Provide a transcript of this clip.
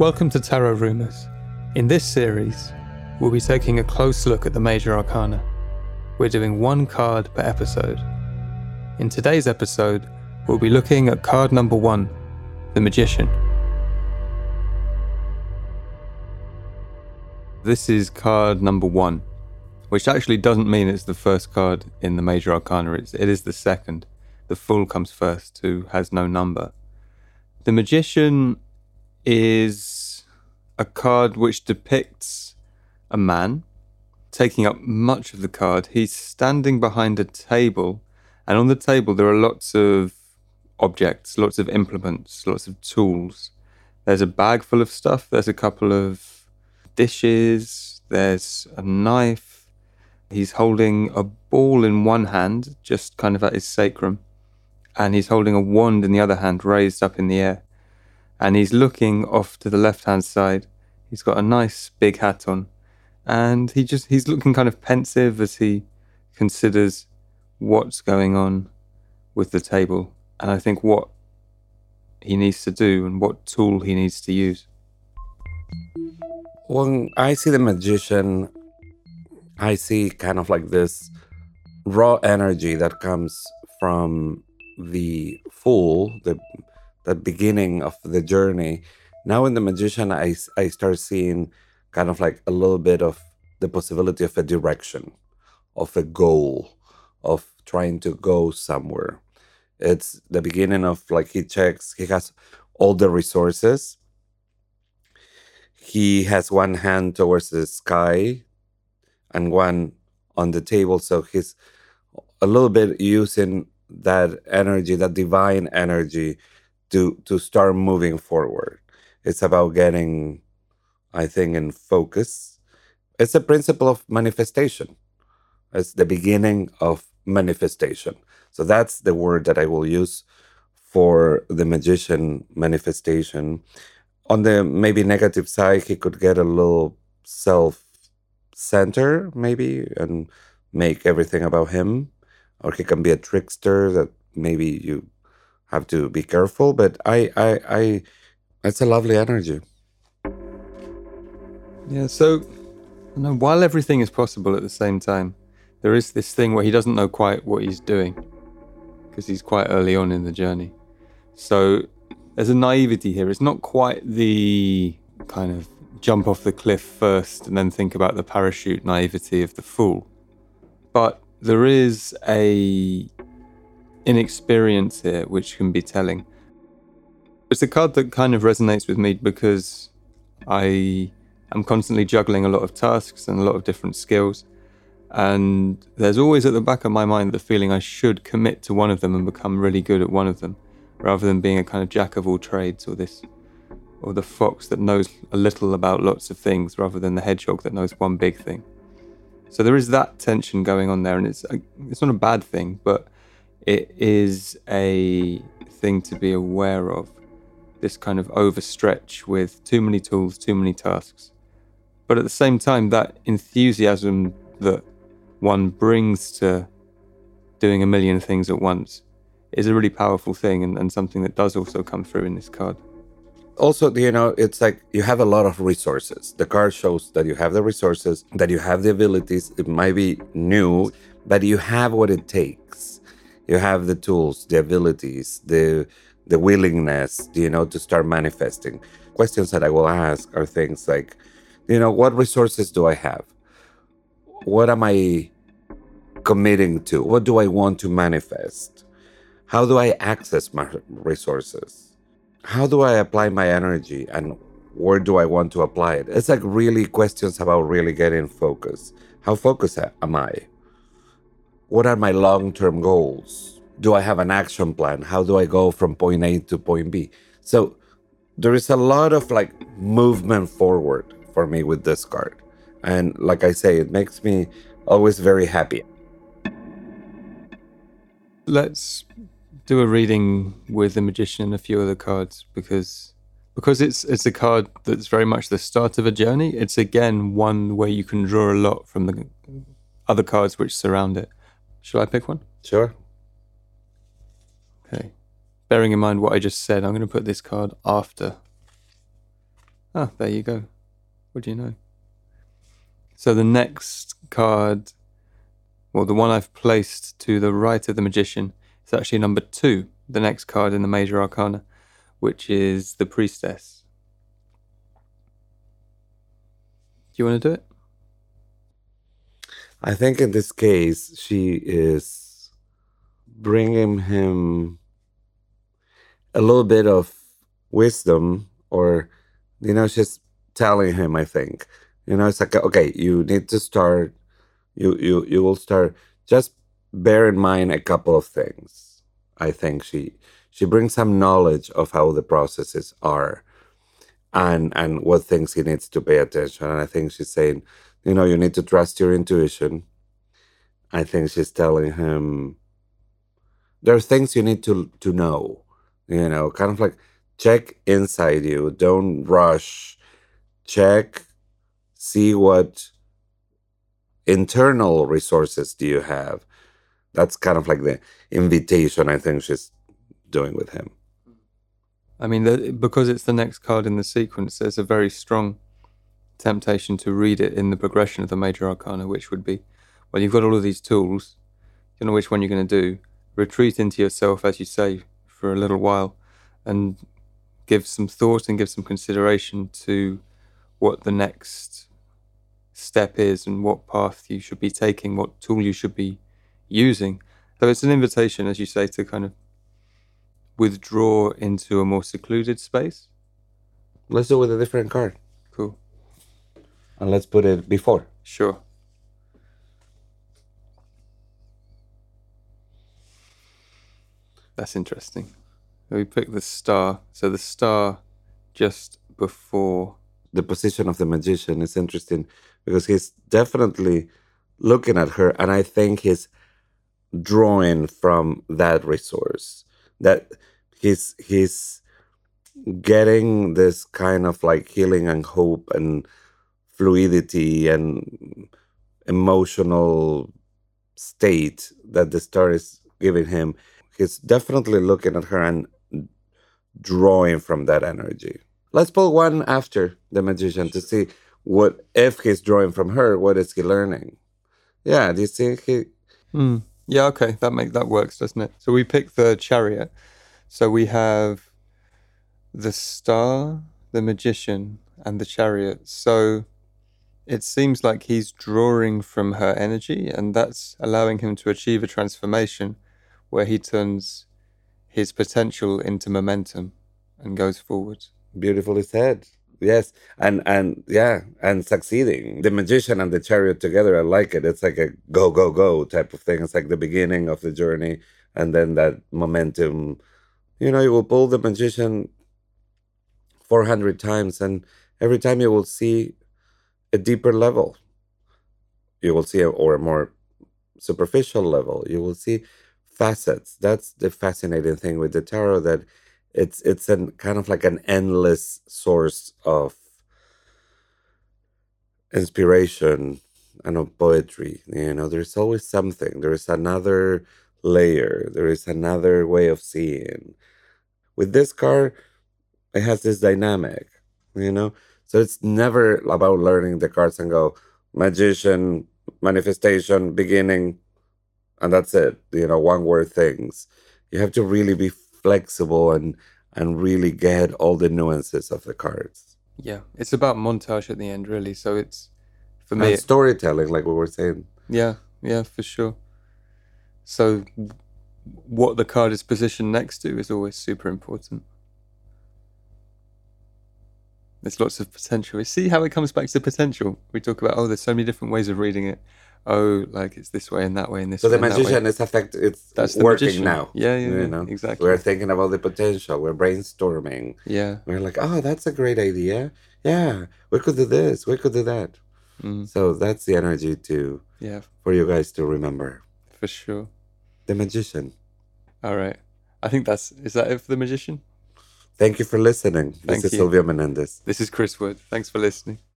Welcome to Tarot Rumours. In this series, we'll be taking a close look at the major arcana. We're doing one card per episode. In today's episode, we'll be looking at card number one, the Magician. This is card number one, which actually doesn't mean it's the first card in the major arcana, it's, it is the second. The Fool comes first, who has no number. The Magician is a card which depicts a man taking up much of the card. He's standing behind a table, and on the table there are lots of objects, lots of implements, lots of tools. There's a bag full of stuff, there's a couple of dishes, there's a knife. He's holding a ball in one hand, just kind of at his sacrum, and he's holding a wand in the other hand, raised up in the air. And he's looking off to the left hand side. He's got a nice big hat on, and he just he's looking kind of pensive as he considers what's going on with the table and I think what he needs to do and what tool he needs to use. When I see the magician, I see kind of like this raw energy that comes from the fool, the the beginning of the journey. Now in the magician, I I start seeing kind of like a little bit of the possibility of a direction, of a goal, of trying to go somewhere. It's the beginning of like he checks, he has all the resources. He has one hand towards the sky and one on the table. So he's a little bit using that energy, that divine energy, to to start moving forward. It's about getting, I think, in focus. It's a principle of manifestation. It's the beginning of manifestation. So that's the word that I will use for the magician manifestation. On the maybe negative side, he could get a little self center, maybe, and make everything about him. Or he can be a trickster that maybe you have to be careful. But I, I, I, it's a lovely energy. Yeah, so you know, while everything is possible at the same time, there is this thing where he doesn't know quite what he's doing because he's quite early on in the journey. So there's a naivety here. It's not quite the kind of jump off the cliff first and then think about the parachute naivety of the fool. But there is a inexperience here which can be telling. It's a card that kind of resonates with me because I am constantly juggling a lot of tasks and a lot of different skills. And there's always at the back of my mind the feeling I should commit to one of them and become really good at one of them, rather than being a kind of jack of all trades or this, or the fox that knows a little about lots of things rather than the hedgehog that knows one big thing. So there is that tension going on there, and it's it's not a bad thing, but it is a thing to be aware of. This kind of overstretch with too many tools, too many tasks. But at the same time, that enthusiasm that one brings to doing a million things at once is a really powerful thing and, and something that does also come through in this card. Also, you know, it's like you have a lot of resources. The card shows that you have the resources, that you have the abilities. It might be new, but you have what it takes. You have the tools, the abilities, the the willingness, you know, to start manifesting. Questions that I will ask are things like, you know, what resources do I have? What am I committing to? What do I want to manifest? How do I access my resources? How do I apply my energy and where do I want to apply it? It's like really questions about really getting focus. How focused am I? What are my long term goals? Do I have an action plan? How do I go from point A to point B? So there is a lot of like movement forward for me with this card. And like I say, it makes me always very happy. Let's do a reading with the magician and a few other cards because because it's it's a card that's very much the start of a journey. It's again one where you can draw a lot from the other cards which surround it. Shall I pick one? Sure. Okay. Bearing in mind what I just said, I'm going to put this card after Ah, there you go. What do you know? So the next card, well, the one I've placed to the right of the magician is actually number two, the next card in the major arcana, which is the priestess. Do you want to do it? I think in this case, she is bringing him a little bit of wisdom, or, you know, she's telling him, I think, you know, it's like, okay, you need to start, you, you, you will start, just bear in mind a couple of things. I think she, she brings some knowledge of how the processes are and and what things he needs to pay attention and i think she's saying you know, you need to trust your intuition. I think she's telling him there are things you need to to know. You know, kind of like check inside you. Don't rush. Check, see what internal resources do you have. That's kind of like the invitation I think she's doing with him. I mean, the, because it's the next card in the sequence, there's a very strong temptation to read it in the progression of the major arcana, which would be, well, you've got all of these tools, you know which one you're going to do. Retreat into yourself, as you say, for a little while, and give some thought and give some consideration to what the next step is and what path you should be taking, what tool you should be using. So it's an invitation, as you say, to kind of withdraw into a more secluded space. Let's do it with a different card. Cool. And let's put it before. Sure. That's interesting. We pick the star. So the star just before. The position of the magician is interesting because he's definitely looking at her, and I think he's drawing from that resource. That he's he's getting this kind of like healing and hope and fluidity and emotional state that the star is giving him. He's definitely looking at her and drawing from that energy. Let's pull one after the magician to see what if he's drawing from her, what is he learning? Yeah, do you see he Mm. Yeah, okay, that make that works, doesn't it? So we pick the chariot. So we have the star, the magician, and the chariot. So it seems like he's drawing from her energy, and that's allowing him to achieve a transformation where he turns his potential into momentum and goes forward. beautifully said. Yes, and and yeah, and succeeding. The magician and the chariot together, I like it. It's like a go go go type of thing. It's like the beginning of the journey, and then that momentum. You know, you will pull the magician four hundred times, and every time you will see a deeper level. You will see, a, or a more superficial level. You will see facets. That's the fascinating thing with the tarot that it's it's an kind of like an endless source of inspiration and of poetry you know? There's always something. There is another layer. There is another way of seeing. With this card it has this dynamic you know? So it's never about learning the cards and go magician manifestation beginning and that's it you know one word things you have to really be flexible and and really get all the nuances of the cards Yeah, it's about montage at the end, really. So it's for me, and storytelling like we were saying yeah, yeah, for sure. So what the card is positioned next to is always super important. There's lots of potential. You see how it comes back to potential. We talk about oh, there's so many different ways of reading it. Oh, like it's this way and that way and this so way. the and that way. magician is affect it's That's working magician. now Yeah, yeah, you know exactly. we're thinking about the potential we're brainstorming Yeah. we're like oh that's a great idea yeah we could do this we could do that Mm, so that's the energy to yeah, for you guys to remember for sure. the magician All right. I think that's is that it for the magician? thank you for listening Thank this is you. Silvio Menendez This is Chris Wood. Thanks for listening.